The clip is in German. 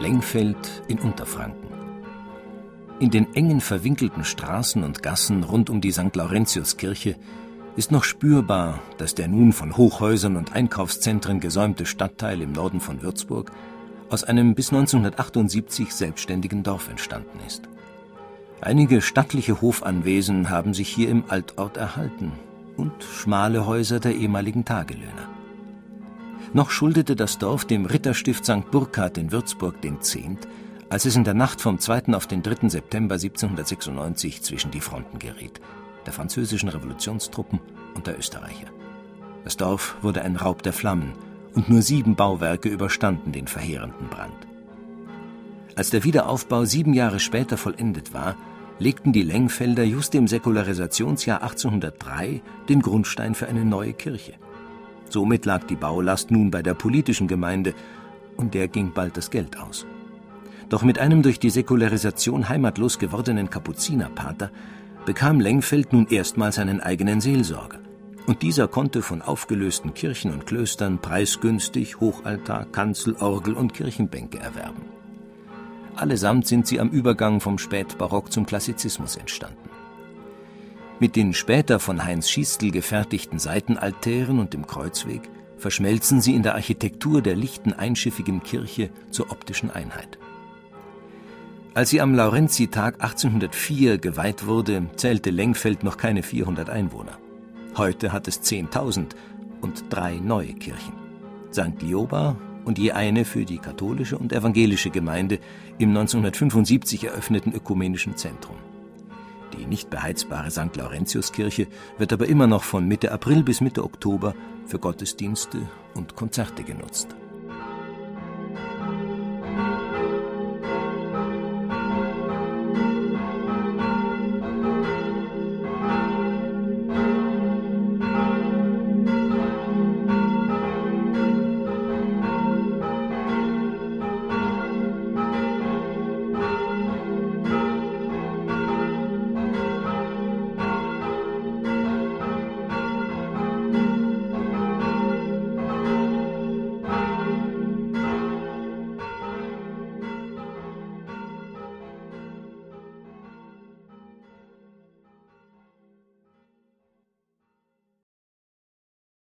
Lengfeld in Unterfranken. In den engen verwinkelten Straßen und Gassen rund um die St. Laurentiuskirche ist noch spürbar, dass der nun von Hochhäusern und Einkaufszentren gesäumte Stadtteil im Norden von Würzburg aus einem bis 1978 selbstständigen Dorf entstanden ist. Einige stattliche Hofanwesen haben sich hier im Altort erhalten und schmale Häuser der ehemaligen Tagelöhner. Noch schuldete das Dorf dem Ritterstift St. Burkhard in Würzburg den Zehnt, als es in der Nacht vom 2. auf den 3. September 1796 zwischen die Fronten geriet, der französischen Revolutionstruppen und der Österreicher. Das Dorf wurde ein Raub der Flammen und nur sieben Bauwerke überstanden den verheerenden Brand. Als der Wiederaufbau sieben Jahre später vollendet war, legten die Lengfelder just im Säkularisationsjahr 1803 den Grundstein für eine neue Kirche. Somit lag die Baulast nun bei der politischen Gemeinde, und der ging bald das Geld aus. Doch mit einem durch die Säkularisation heimatlos gewordenen Kapuzinerpater bekam Lengfeld nun erstmals einen eigenen Seelsorger. Und dieser konnte von aufgelösten Kirchen und Klöstern preisgünstig Hochaltar, Kanzel, Orgel und Kirchenbänke erwerben. Allesamt sind sie am Übergang vom Spätbarock zum Klassizismus entstanden. Mit den später von Heinz Schiestl gefertigten Seitenaltären und dem Kreuzweg verschmelzen sie in der Architektur der lichten einschiffigen Kirche zur optischen Einheit. Als sie am Laurentitag 1804 geweiht wurde, zählte Lengfeld noch keine 400 Einwohner. Heute hat es 10.000 und drei neue Kirchen. St. Lioba und je eine für die katholische und evangelische Gemeinde im 1975 eröffneten ökumenischen Zentrum. Die nicht beheizbare St. Laurentiuskirche wird aber immer noch von Mitte April bis Mitte Oktober für Gottesdienste und Konzerte genutzt.